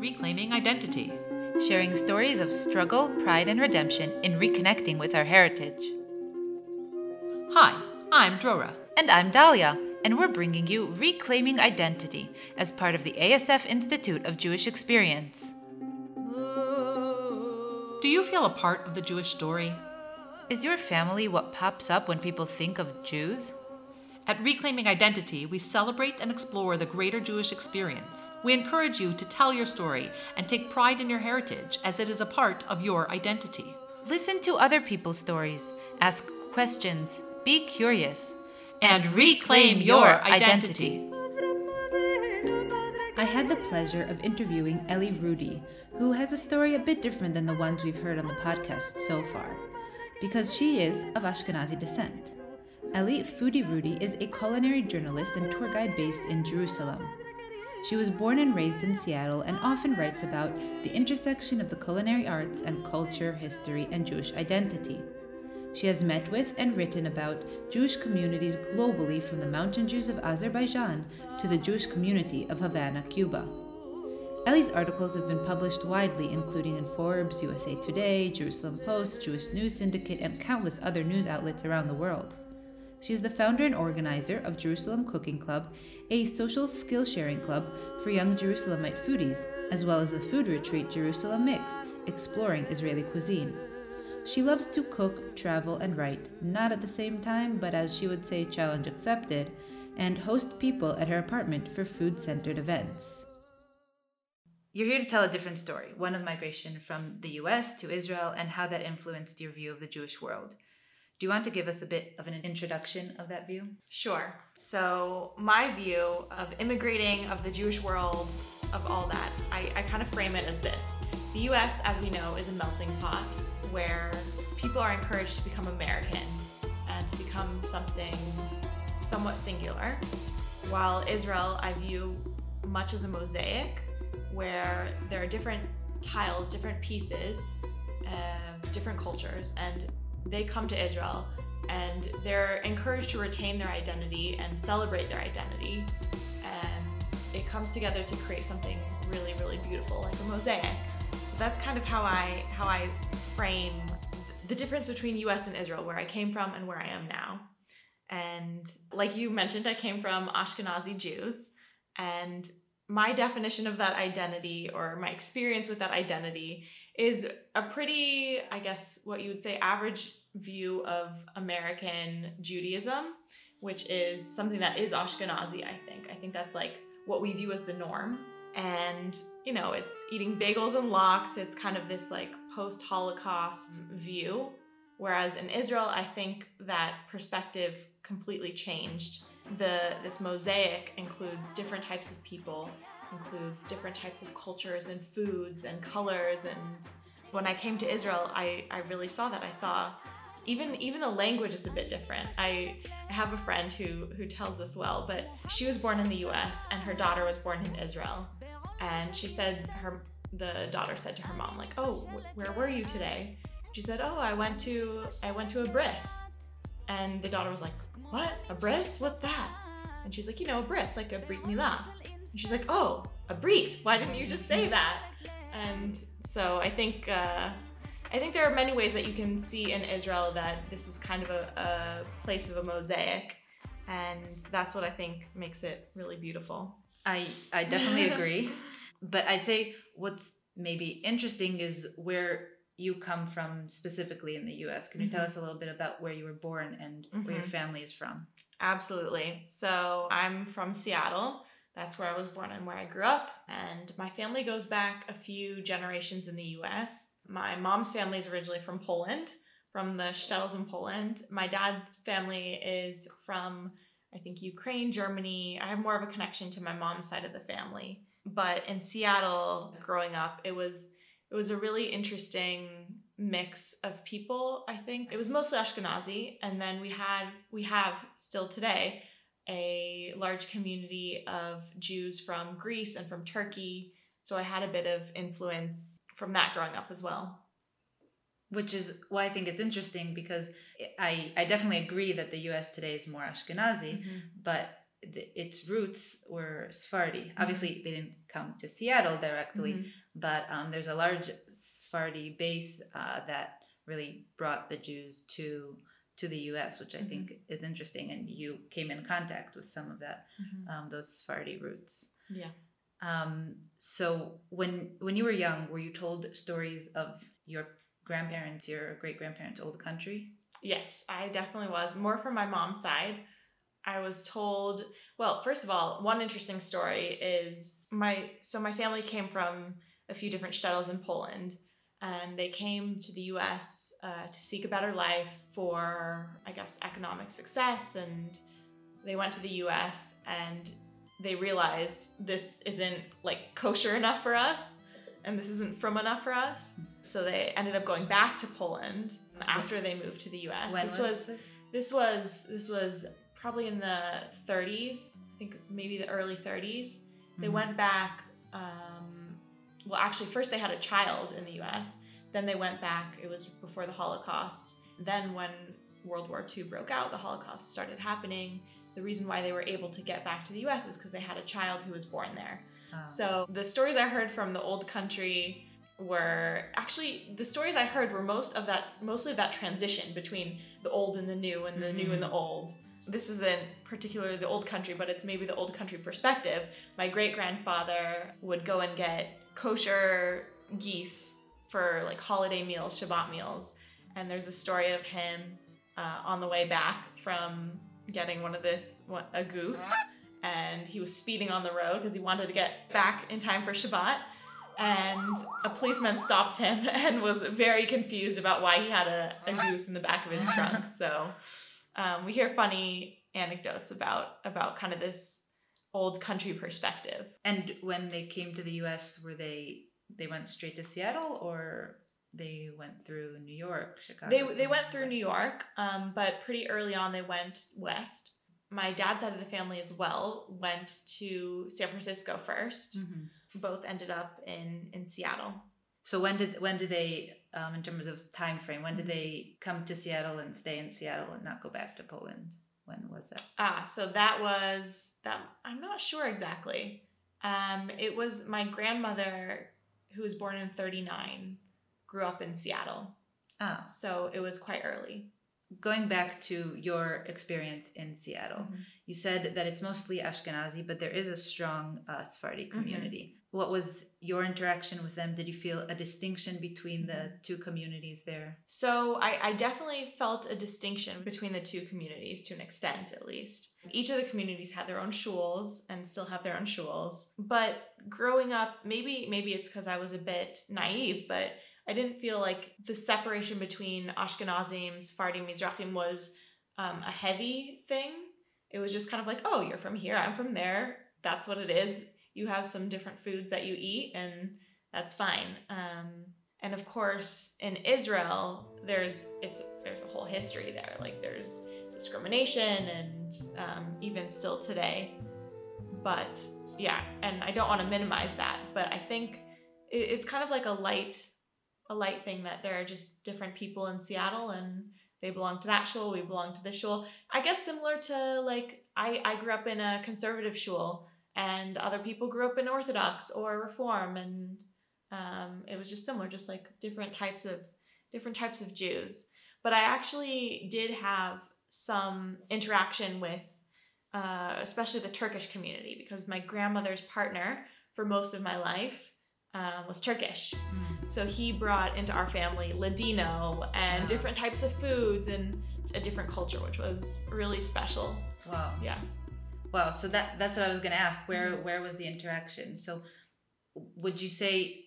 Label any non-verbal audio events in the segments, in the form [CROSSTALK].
Reclaiming Identity, sharing stories of struggle, pride, and redemption in reconnecting with our heritage. Hi, I'm Drora. And I'm Dahlia, and we're bringing you Reclaiming Identity as part of the ASF Institute of Jewish Experience. Do you feel a part of the Jewish story? Is your family what pops up when people think of Jews? At Reclaiming Identity, we celebrate and explore the greater Jewish experience. We encourage you to tell your story and take pride in your heritage as it is a part of your identity. Listen to other people's stories, ask questions, be curious, and reclaim your identity. I had the pleasure of interviewing Ellie Rudee, who has a story a bit different than the ones we've heard on the podcast so far, because she is of Ashkenazi descent. Ellie Foodie Rudee is a culinary journalist and tour guide based in Jerusalem. She was born and raised in Seattle and often writes about the intersection of the culinary arts and culture, history, and Jewish identity. She has met with and written about Jewish communities globally from the Mountain Jews of Azerbaijan to the Jewish community of Havana, Cuba. Ellie's articles have been published widely, including in Forbes, USA Today, Jerusalem Post, Jewish News Syndicate, and countless other news outlets around the world. She is the founder and organizer of Jerusalem Cooking Club, a social skill sharing club for young Jerusalemite foodies, as well as the food retreat Jerusalem Mix, exploring Israeli cuisine. She loves to cook, travel, and write, not at the same time, but as she would say, challenge accepted, and host people at her apartment for food centered events. You're here to tell a different story one of migration from the US to Israel and how that influenced your view of the Jewish world. Do you want to give us a bit of an introduction of that view? Sure. So, my view of immigrating, of the Jewish world, of all that, I, I kind of frame it as this The US, as we know, is a melting pot where people are encouraged to become American and to become something somewhat singular, while Israel I view much as a mosaic where there are different tiles, different pieces, uh, different cultures, and they come to Israel and they're encouraged to retain their identity and celebrate their identity. And it comes together to create something really, really beautiful, like a mosaic. So that's kind of how I how I frame the difference between US and Israel, where I came from and where I am now. And like you mentioned, I came from Ashkenazi Jews. And my definition of that identity or my experience with that identity is a pretty, I guess, what you would say, average view of American Judaism, which is something that is Ashkenazi, I think. I think that's like what we view as the norm. And, you know, it's eating bagels and lox. It's kind of this like post Holocaust mm-hmm. view. Whereas in Israel, I think that perspective completely changed. The this mosaic includes different types of people, includes different types of cultures and foods and colors and when I came to Israel, I, I really saw that. I saw even even the language is a bit different. I, have a friend who who tells this well, but she was born in the U.S. and her daughter was born in Israel, and she said her the daughter said to her mom like, "Oh, wh- where were you today?" She said, "Oh, I went to I went to a bris," and the daughter was like, "What? A bris? What's that?" And she's like, "You know, a bris, like a brit milah." And she's like, "Oh, a brit? Why didn't you just say that?" And so I think. Uh, I think there are many ways that you can see in Israel that this is kind of a, a place of a mosaic, and that's what I think makes it really beautiful. I I definitely [LAUGHS] agree, but I'd say what's maybe interesting is where you come from specifically in the U.S. Can you mm-hmm. tell us a little bit about where you were born and mm-hmm. where your mm-hmm. family is from? Absolutely. So I'm from Seattle. That's where I was born and where I grew up. And my family goes back a few generations in the US my mom's family is originally from Poland, from the Shtetls in Poland. My dad's family is from, I think, Ukraine, Germany. I have more of a connection to my mom's side of the family. But in Seattle, growing up, it was it was a really interesting mix of people. I think it was mostly Ashkenazi, and then we had we have still today a large community of Jews from Greece and from Turkey. So I had a bit of influence from that growing up as well. Which is why I think it's interesting because I, I definitely agree that the US today is more Ashkenazi, mm-hmm. but th- its roots were Sephardi. Obviously, they didn't come to Seattle directly, Mhm. but um, there's a large Sephardi base uh, that really brought the Jews to to the U.S., which I think is interesting. And you came in contact with some of that Mhm. um, those Sephardi roots. Yeah. Um, so when when you were young, were you told stories of your grandparents, your great grandparents' old country? Yes, I definitely was. More from my mom's side. I was told, well, first of all, one interesting story is my so my family came frum a few different shtetls in Poland and they came to the US uh, to seek a better life for, I guess, economic success. And they went to the US and they realized this isn't like kosher enough for us and this isn't from enough for us. So they ended up going back to Poland after they moved to the US. When this was this? this was this was probably in the 30s. I think maybe the early 30s. They Mhm. went back. Um, well, actually, first they had a child in the U.S. Then they went back. It was before the Holocaust. Then when World War II broke out, the Holocaust started happening. The reason why they were able to get back to the U.S. is because they had a child who was born there. Ah. So the stories I heard from the old country were actually the stories I heard were most of that mostly of that transition between the old and the new and the new and the old. This isn't particularly the old country, but it's maybe the old country perspective. My great grandfather would go and get kosher geese for like holiday meals, Shabbat meals, and there's a story of him uh, on the way back from getting one of this a goose and he was speeding on the road because he wanted to get back in time for Shabbat. And a policeman stopped him [LAUGHS] and was very confused about why he had a, a goose in the back of his trunk. So um, we hear funny anecdotes about about kind of this old country perspective. And when they came to the U.S., were they they went straight to Seattle or they went through New York, Chicago? They they went through? New York, um, but pretty early on they went west. My dad's side of the family as well went to San Francisco 1st Mhm. Both ended up in in Seattle. So when did when did they, um, in terms of time frame, when did Mm-hmm. they come to Seattle and stay in Seattle and not go back to Poland? When was that? Ah, so that was that. I'm not sure exactly. Um, it was my grandmother who was born in '39, grew up in Seattle, Ah, so it was quite early. Going back to your experience in Seattle, you said that it's mostly Ashkenazi, but there is a strong uh, Sephardi Mhm. community. What was your interaction with them? Did you feel a distinction between the Mm-hmm. two communities there? So I, I definitely felt a distinction between the two communities to an extent, at least. Each of the communities had their own shuls and still have their own shuls. But growing up, maybe maybe it's because I was a bit naive, but I didn't feel like the separation between Ashkenazim, Sephardim, Mizrahim was um, a heavy thing. It was just kind of like, oh, you're from here, I'm from there. That's what it is. You have some different foods that you eat, and that's fine. Um, and of course, in Israel, there's it's there's a whole history there. Like there's discrimination, and um, even still today. But yeah, and I don't want to minimize that, but I think it's kind of like a light a light thing that there are just different people in Seattle and they belong to that shul, we belong to this shul. I guess similar to like I, I grew up in a conservative shul and other people grew up in Orthodox or Reform and um, it was just similar, just like different types of different types of Jews. But I actually did have some interaction with uh, especially the Turkish community because my grandmother's partner for most of my life um, was Turkish. So he brought into our family Ladino and Wow. different types of foods and a different culture, which was really special. Wow. Yeah. Wow. So that that's what I was going to ask. Where Mhm. where was the interaction? So would you say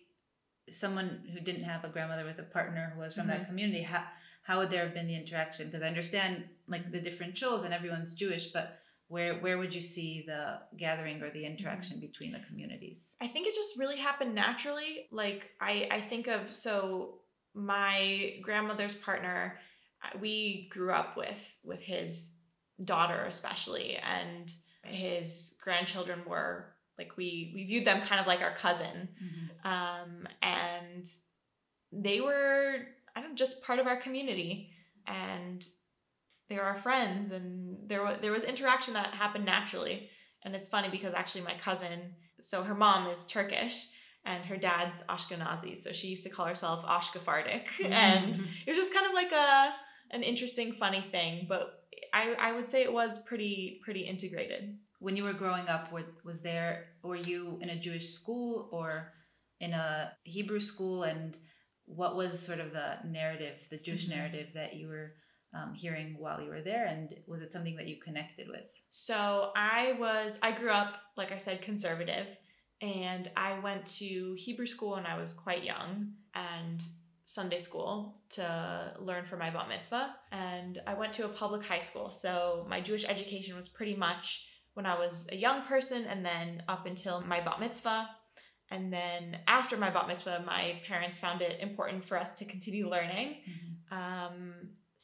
someone who didn't have a grandmother with a partner who was from that Mhm. community, how how would there have been the interaction? Because I understand like the different shuls and everyone's Jewish, but where where would you see the gathering or the interaction between the communities? I think it just really happened naturally. Like I, I think of so my grandmother's partner, uh, we grew up with with his daughter especially, and his grandchildren were like we we viewed them kind of like our cousin, um, and they were I don't know, just part of our community, and they were our friends and there was there was interaction that happened naturally. And it's funny because actually my cousin, so her mom is Turkish and her dad's Ashkenazi, so she used to call herself Ashkafardik, [LAUGHS] and [LAUGHS] it was just kind of like a an interesting, funny thing. But I I would say it was pretty pretty integrated. When you were growing up, were, was there were you in a Jewish school or in a Hebrew school, and what was sort of the narrative, the Jewish mm-hmm. narrative that you were um, hearing while you were there, and was it something that you connected with? So I was I grew up like I said conservative and I went to Hebrew school when I was quite young and Sunday school to learn for my bat mitzvah. And I went to a public high school. So my Jewish education was pretty much when I was a young person and then up until my bat mitzvah. And then after my bat mitzvah, my parents found it important for us to continue learning. Mm-hmm. Um,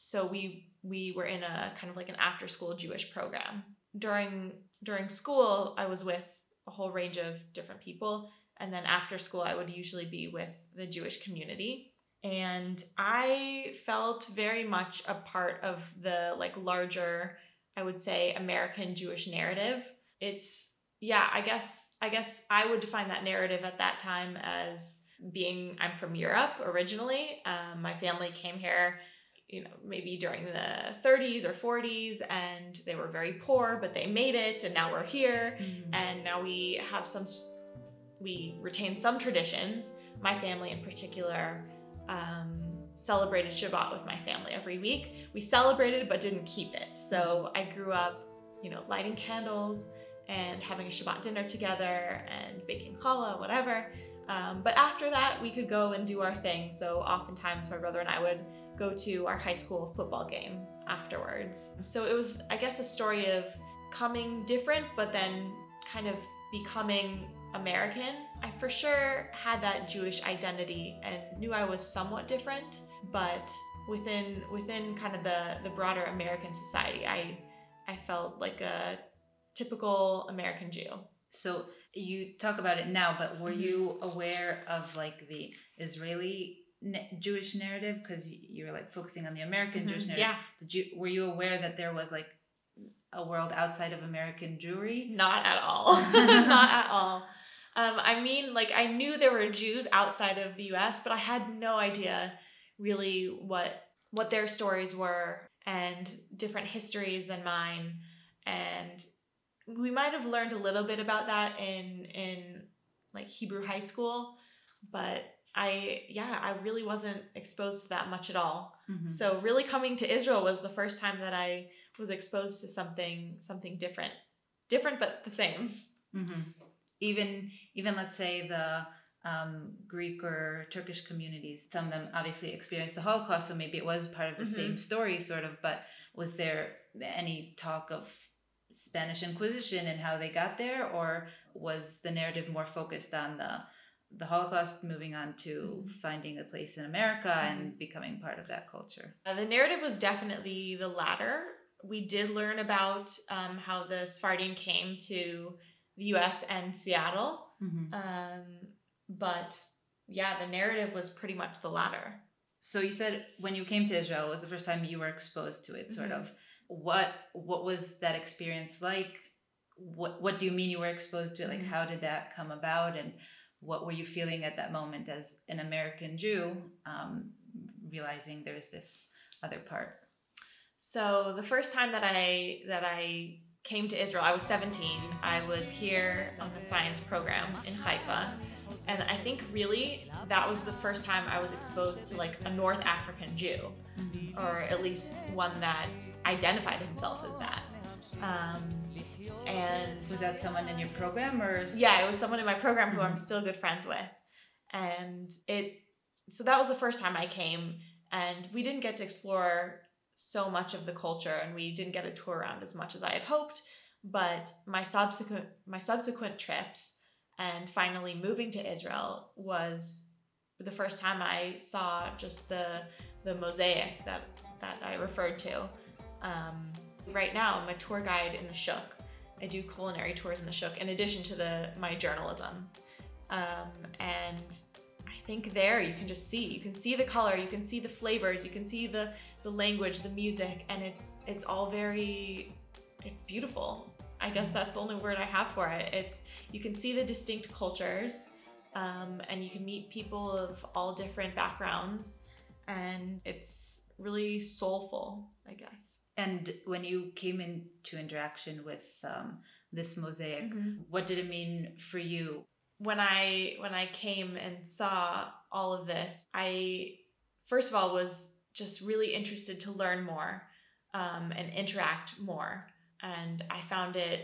so we we were in a kind of like an after school Jewish program. During during school, I was with a whole range of different people. And then after school, I would usually be with the Jewish community. And I felt very much a part of the like larger, I would say, American Jewish narrative. It's, yeah, I guess, I guess I would define that narrative at that time as being, I'm from Europe originally. Um, my family came here you know, maybe during the 30s or 40s, and they were very poor, but they made it, and now we're here, mm-hmm. and now we have some, we retain some traditions. My family, in particular, um, celebrated Shabbat with my family every week. We celebrated, but didn't keep it. So I grew up, you know, lighting candles and having a Shabbat dinner together and baking challah, whatever. Um, but after that, we could go and do our thing. So oftentimes, my brother and I would go to our high school football game afterwards. So it was, I guess, a story of coming different, but then kind of becoming American. I for sure had that Jewish identity and knew I was somewhat different, but within within kind of the the broader American society, I I felt like a typical American Jew. So you talk about it now, but were mm-hmm. you aware of like the Israeli Jewish narrative because you were like focusing on the American mm-hmm. Jewish narrative. Yeah. You were you aware that there was like a world outside of American Jewry? Not at all. [LAUGHS] [LAUGHS] Not at all. Um, I mean, like I knew there were Jews outside of the U.S., but I had no idea really what what their stories were and different histories than mine. And we might have learned a little bit about that in in like Hebrew high school, but I yeah, I really wasn't exposed to that much at all. Mm-hmm. So really coming to Israel was the first time that I was exposed to something something different. Different but the same. Mm-hmm. Even even let's say the um, Greek or Turkish communities, some of them obviously experienced the Holocaust, so maybe it was part of the mm-hmm. same story, sort of. But was there any talk of Spanish Inquisition and how they got there, or was the narrative more focused on the the Holocaust, moving on to mm-hmm. finding a place in America mm-hmm. and becoming part of that culture? Uh, the narrative was definitely the latter. We did learn about um, how the Sephardim came to the US and Seattle. Mm-hmm. Um, but yeah, the narrative was pretty much the latter. So you said when you came to Israel, it was the first time you were exposed to it, sort mm-hmm. of. What what was that experience like? What what do you mean you were exposed to it? Like mm-hmm. how did that come about and what were you feeling at that moment as an American Jew, um, realizing there's this other part? So the first time that I that I came to Israel, I was 17. I was here on the science program in Haifa. And I think really that was the first time I was exposed to like a North African Jew, mm-hmm. or at least one that identified himself as that. Um, and was that someone in your program or yeah it was someone in my program who mm-hmm. i'm still good friends with. And it so that was the first time i came and we didn't get to explore so much of the culture and we didn't get a tour around as much as i had hoped. But my subsequent my subsequent trips and finally moving to israel was the first time i saw just the the mosaic that that i referred to. Um, right now i'm a tour guide in the shuk I do culinary tours in the Shuk in addition to the my journalism. Um, and I think there you can just see, you can see the color, you can see the flavors, you can see the the language, the music, and it's it's all very it's beautiful. I guess that's the only word I have for it. It's you can see the distinct cultures, um, and you can meet people of all different backgrounds, and it's really soulful, I guess. And when you came into interaction with um, this mosaic, Mhm. what did it mean for you? when I when I came and saw all of this, I first of all was just really interested to learn more um, and interact more, and I found it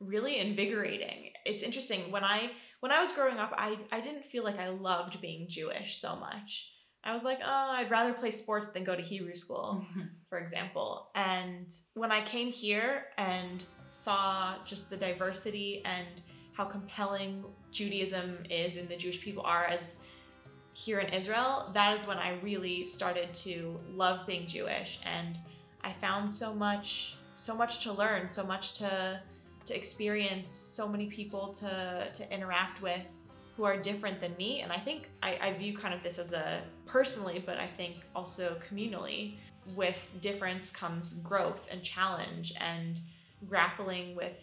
really invigorating. It's interesting when I when I was growing up, I I didn't feel like I loved being Jewish so much. I was like, oh, I'd rather play sports than go to Hebrew school mm-hmm. for example. And when I came here and saw just the diversity and how compelling Judaism is and the Jewish people are as here in Israel, that is when I really started to love being Jewish. And I found so much so much to learn, so much to to experience, so many people to to interact with who are different than me. And I think I, I view kind of this as a personally, but I think also communally with difference comes growth and challenge and grappling with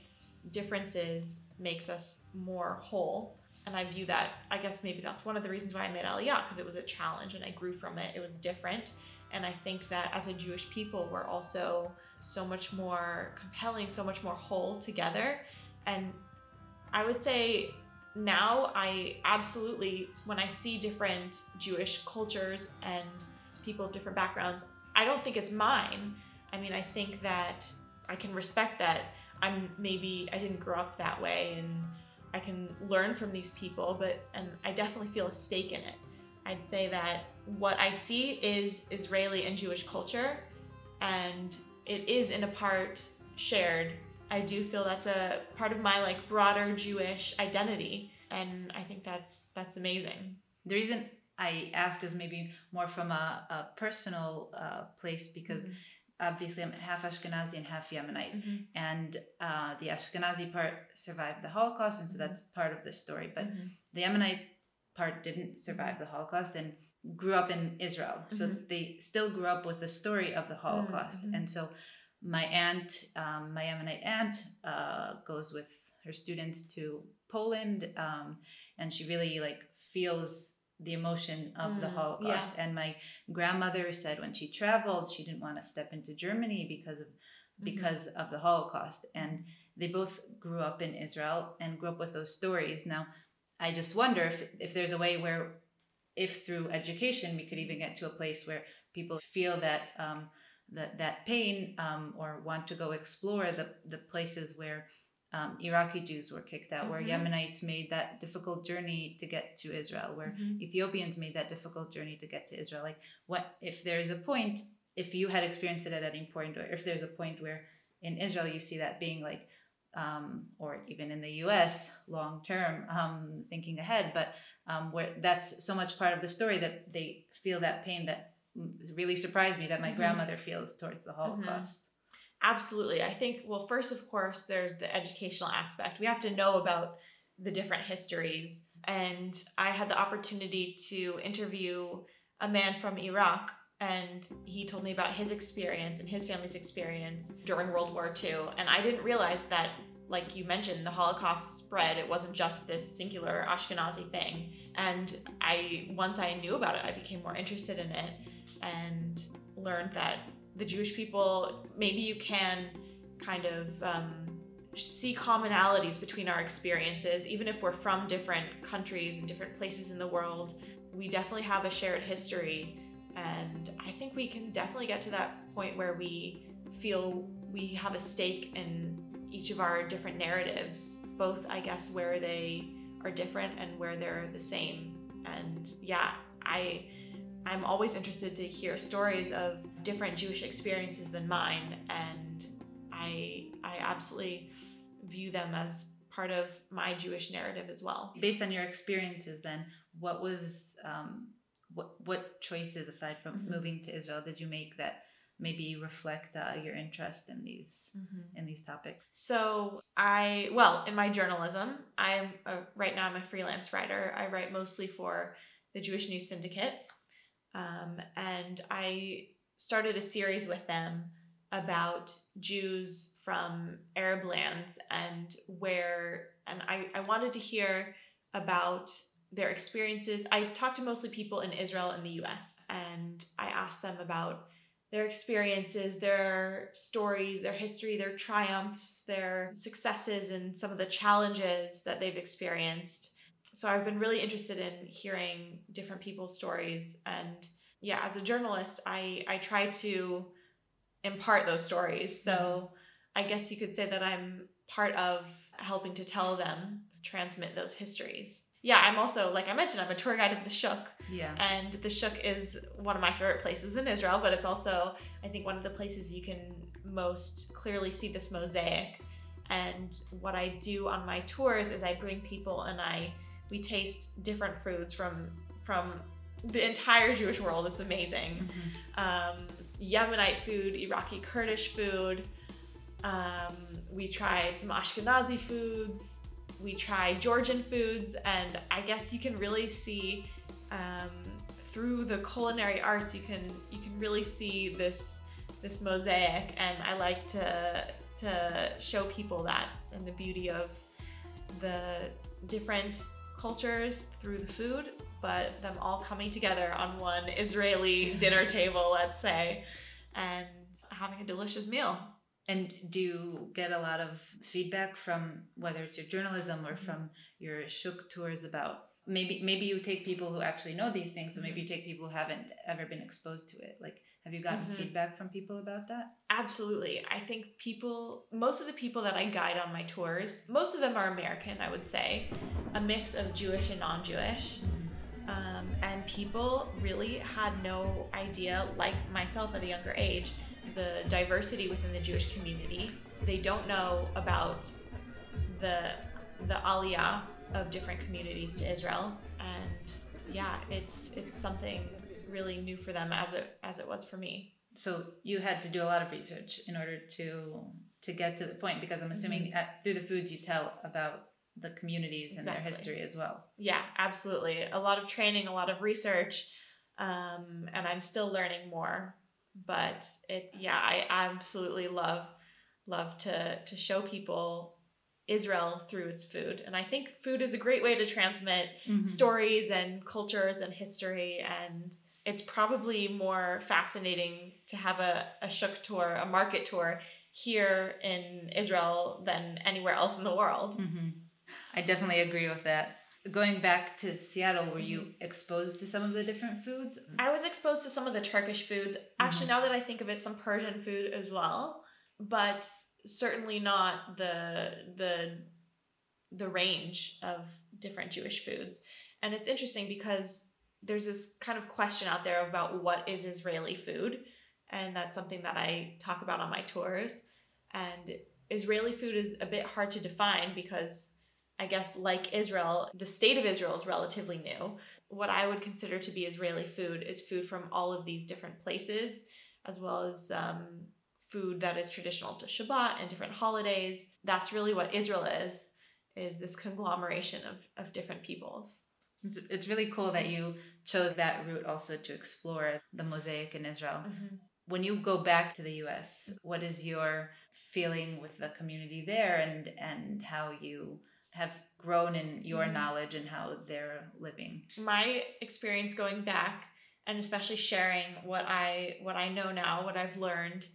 differences makes us more whole. And i view that i guess maybe that's one of the reasons why i made aliyah because it was a challenge and i grew from it. It was different. And i think that as a jewish people we're also so much more compelling so much more whole together. And i would say now i absolutely when i see different jewish cultures and people of different backgrounds I don't think it's mine. I mean, I think that I can respect that I'm maybe I didn't grow up that way and I can learn from these people, but and I definitely feel a stake in it. I'd say that what I see is Israeli and Jewish culture and it is in a part shared. I do feel that's a part of my like broader Jewish identity and I think that's that's amazing. The reason I ask is maybe more from a, a personal uh, place because obviously I'm half Ashkenazi and half Yemenite. Mhm. And uh, the Ashkenazi part survived the Holocaust, and so that's part of the story. But Mhm. the Yemenite part didn't survive the Holocaust and grew up in Israel. So Mhm. they still grew up with the story of the Holocaust. Mhm. And so my aunt, um, my Yemenite aunt, uh, goes with her students to Poland, um, and she really like feels the emotion of the Mm, Holocaust. yeah. And my grandmother said when she traveled, she didn't want to step into Germany because of because of the Holocaust. And they both grew up in Israel and grew up with those stories. Now, I just wonder if if there's a way where, if through education we could even get to a place where people feel that um, that that pain um, or want to go explore the the places where um, Iraqi Jews were kicked out, where Mhm. Yemenites made that difficult journey to get to Israel, where Mhm. Ethiopians made that difficult journey to get to Israel. Like, what if there's a point, if you had experienced it at any point, or if there's a point where in Israel you see that being like, um, or even in the US long term, um, thinking ahead, but um, where that's so much part of the story that they feel that pain that really surprised me that my Mhm. grandmother feels towards the Holocaust. Absolutely. I think, well, first, of course, there's the educational aspect. We have to know about the different histories. And I had the opportunity to interview a man from Iraq, and he told me about his experience and his family's experience during World War II. And I didn't realize that, like you mentioned, the Holocaust spread. It wasn't just this singular Ashkenazi thing. And I, once I knew about it, I became more interested in it and learned that the Jewish people, maybe you can kind of um, see commonalities between our experiences, even if we're from different countries and different places in the world. We definitely have a shared history, and I think we can definitely get to that point where we feel we have a stake in each of our different narratives, both, I guess, where they are different and where they're the same. And yeah, I. I'm always interested to hear stories of different Jewish experiences than mine, and I I absolutely view them as part of my Jewish narrative as well. Based on your experiences, then, what was um, what what choices aside from Mhm. moving to Israel did you make that maybe reflect uh, your interest in these in these topics? So I well in my journalism, I'm a, right now I'm a freelance writer. I write mostly for the Jewish News Syndicate, um, and I started a series with them about Jews from Arab lands and where, and I, I wanted to hear about their experiences. I talked to mostly people in Israel and the US, and I asked them about their experiences, their stories, their history, their triumphs, their successes, and some of the challenges that they've experienced. So I've been really interested in hearing different people's stories. And yeah, as a journalist, I, I try to impart those stories. So mm-hmm. I guess you could say that I'm part of helping to tell them, transmit those histories yeah, I'm also like I mentioned, I'm a tour guide of the Shuk. Yeah. And the Shuk is one of my favorite places in Israel, but it's also I think one of the places you can most clearly see this mosaic. And what I do on my tours is I bring people and I we taste different foods from from the entire Jewish world. It's amazing. Mm-hmm. Um, Yemenite food, Iraqi Kurdish food. Um, we try some Ashkenazi foods we try Georgian foods, and I guess you can really see um, through the culinary arts. You can you can really see this this mosaic, and I like to to show people that and the beauty of the different cultures through the food, but them all coming together on one Israeli dinner table, let's say, and having a delicious meal. And do you get a lot of feedback from whether it's your journalism or mm-hmm. from your shuk tours about maybe maybe you take people who actually know these things, but maybe you mm-hmm. take people who haven't ever been exposed to it. Like have you gotten mm-hmm. feedback from people about that? Absolutely. I think people, most of the people that I guide on my tours, most of them are American, I would say, a mix of Jewish and non Jewish. Mm-hmm. Um, and people really had no idea, like myself at a younger age, the diversity within the Jewish community. They don't know about the the aliyah of different communities to Israel, and yeah, it's it's something really new for them as it as it was for me. So you had to do a lot of research in order to to get to the point because I'm assuming mm-hmm. at, through the foods you tell about the communities exactly. and their history as well. Yeah, absolutely. A lot of training, a lot of research, um, and I'm still learning more but it yeah i absolutely love love to to show people israel through its food and i think food is a great way to transmit mm-hmm. stories and cultures and history and it's probably more fascinating to have a, a shuk tour a market tour here in israel than anywhere else in the world mm-hmm. i definitely agree with that going back to Seattle, were you mm-hmm. exposed to some of the different foods? I was exposed to some of the Turkish foods. Actually, mm-hmm. now that I think of it, some Persian food as well, but certainly not the the the range of different Jewish foods. And it's interesting because there's this kind of question out there about what is Israeli food, and that's something that I talk about on my tours. And Israeli food is a bit hard to define because I guess, like Israel, the state of Israel is relatively new. What I would consider to be Israeli food is food from all of these different places, as well as um, food that is traditional to Shabbat and different holidays. That's really what Israel is, is this conglomeration of, of different peoples. It's, it's really cool that you chose that route also to explore the mosaic in Israel. Mm-hmm. When you go back to the US, what is your feeling with the community there and, and how you have grown in your mm-hmm. knowledge and how they're living my experience going back and especially sharing what i what i know now what i've learned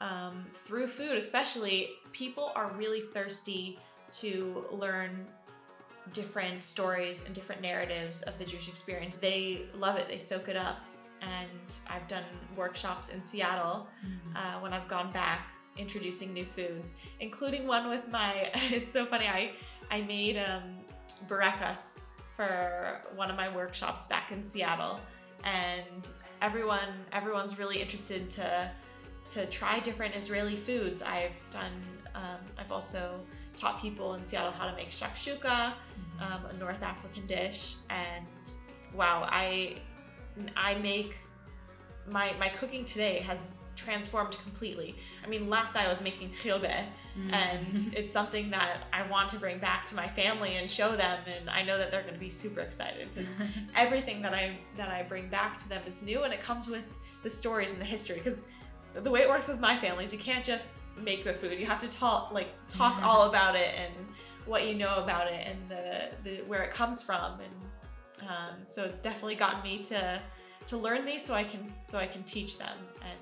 um, through food especially people are really thirsty to learn different stories and different narratives of the jewish experience they love it they soak it up and i've done workshops in seattle mm-hmm. uh, when i've gone back introducing new foods including one with my [LAUGHS] it's so funny i I made um, burekas for one of my workshops back in Seattle, and everyone everyone's really interested to to try different Israeli foods. I've done um, I've also taught people in Seattle how to make shakshuka, mm-hmm. um, a North African dish, and wow, I I make my my cooking today has transformed completely. I mean, last night I was making khilbe, mm-hmm. and [LAUGHS] it's something that I want to bring back to my family and show them, and I know that they're going to be super excited because [LAUGHS] everything that I that I bring back to them is new, and it comes with the stories and the history because the way it works with my family is you can't just make the food. You have to talk like talk all about it and what you know about it and the, the where it comes from and um, so it's definitely gotten me to to learn these so I can so I can teach them and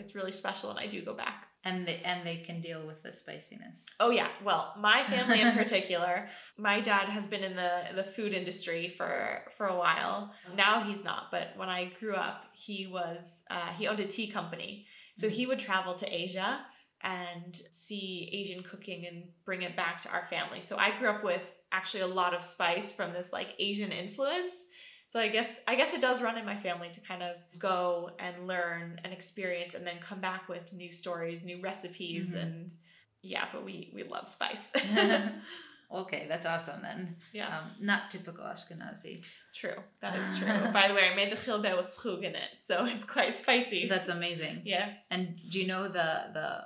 it's really special and I do go back. And they and they can deal with the spiciness. Oh yeah. Well my family in [LAUGHS] particular my dad has been in the the food industry for for a while. Now he's not but when I grew up he was uh, he owned a tea company. So he would travel to Asia and see Asian cooking and bring it back to our family. So I grew up with actually a lot of spice from this like Asian influence. So I guess I guess it does run in my family to kind of go and learn and experience and then come back with new stories, new recipes mm-hmm. and yeah, but we we love spice. [LAUGHS] [LAUGHS] okay, that's awesome then. Yeah. Um, not typical Ashkenazi. True. That is true. [LAUGHS] By the way, I made the chilbe with schug in it, so it's quite spicy. That's amazing. Yeah. And do you know the the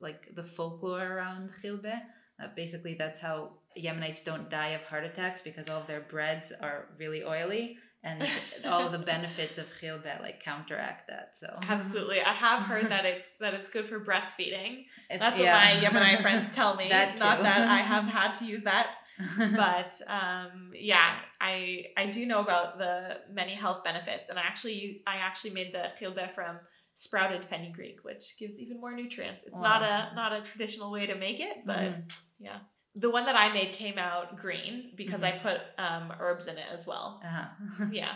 like the folklore around chilbe. Uh, basically, that's how Yemenites don't die of heart attacks because all of their breads are really oily, and all the [LAUGHS] benefits of chilbe like counteract that. So absolutely, I have heard that [LAUGHS] it's that it's good for breastfeeding. It, that's yeah. what my Yemeni friends tell me. [LAUGHS] that Not that I have had to use that. but um, yeah, I I do know about the many health benefits, and I actually I actually made the chilbe from sprouted fenugreek, which gives even more nutrients. It's wow. not a not a traditional way to make it, but mm-hmm. yeah. The one that I made came out green because mm-hmm. I put um, herbs in it as well. Uh-huh. [LAUGHS] yeah.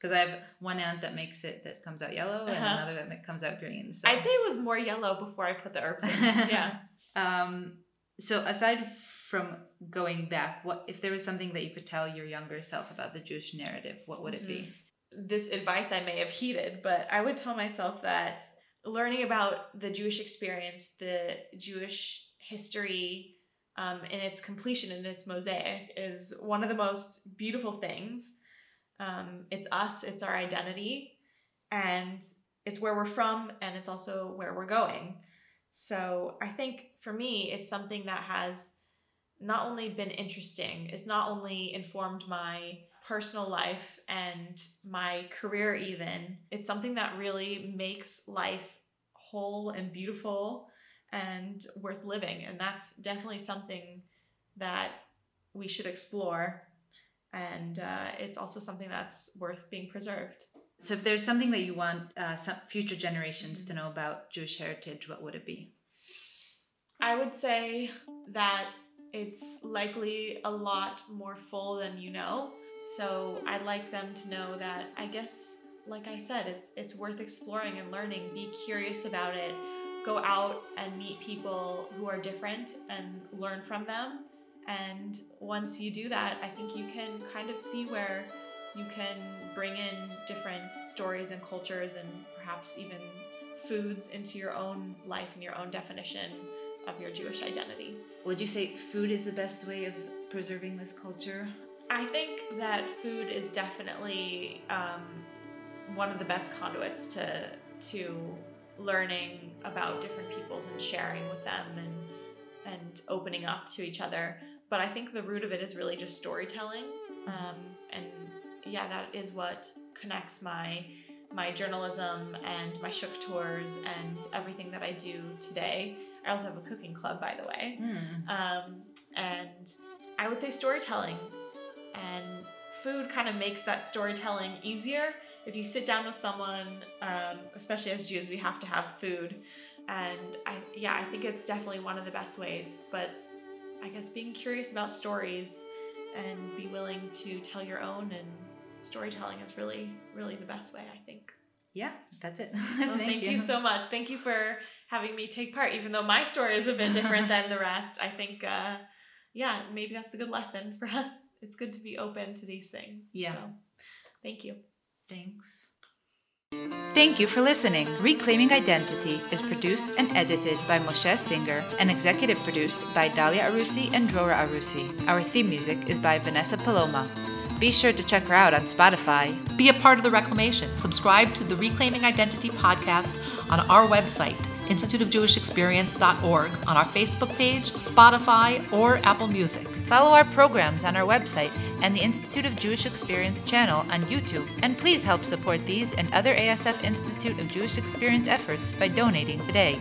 Because I have one aunt that makes it that comes out yellow uh-huh. and another that comes out green. So. I'd say it was more yellow before I put the herbs in. [LAUGHS] yeah. Um, so aside from going back, what if there was something that you could tell your younger self about the Jewish narrative? What would mm-hmm. it be? Mm-hmm this advice I may have heeded, but I would tell myself that learning about the Jewish experience, the Jewish history, um, in its completion and its mosaic is one of the most beautiful things. Um, it's us, it's our identity, and it's where we're from, and it's also where we're going. So I think for me, it's something that has not only been interesting, it's not only informed my personal life and my career, even, it's something that really makes life whole and beautiful and worth living. And that's definitely something that we should explore. And uh, it's also something that's worth being preserved. So, if there's something that you want uh, some future generations to know about Jewish heritage, what would it be? I would say that it's likely a lot more full than you know. So I'd like them to know that I guess like I said, it's it's worth exploring and learning. Be curious about it. Go out and meet people who are different and learn from them. And once you do that, I think you can kind of see where you can bring in different stories and cultures and perhaps even foods into your own life and your own definition of your Jewish identity. Would you say food is the best way of preserving this culture? I think that food is definitely um, one of the best conduits to to learning about different peoples and sharing with them and and opening up to each other. But I think the root of it is really just storytelling, um, and yeah, that is what connects my my journalism and my shuk tours and everything that I do today. I also have a cooking club, by the way, mm. um, and I would say storytelling and food kind of makes that storytelling easier. If you sit down with someone, um, especially as Jews, we have to have food, and I yeah, I think it's definitely one of the best ways. But I guess being curious about stories and be willing to tell your own and storytelling is really really the best way. I think. Yeah, that's it. [LAUGHS] well, thank, thank you. you. so much. Thank you for having me take part, even though my story is a bit different than the rest. I think, uh, yeah, maybe that's a good lesson for us it's good to be open to these things. Yeah. So, thank you. Thanks. Thank you for listening. Reclaiming Identity is produced and edited by Moshe Singer and executive produced by Dalia Arusi and Drora Arusi. Our theme music is by Vanessa Paloma. Be sure to check her out on Spotify. Be a part of the reclamation. Subscribe to the Reclaiming Identity podcast on our website, instituteofjewishexperience.org, on our Facebook page, Spotify, or Apple Music. Follow our programs on our website and the Institute of Jewish Experience channel on YouTube, and please help support these and other ASF Institute of Jewish Experience efforts by donating today.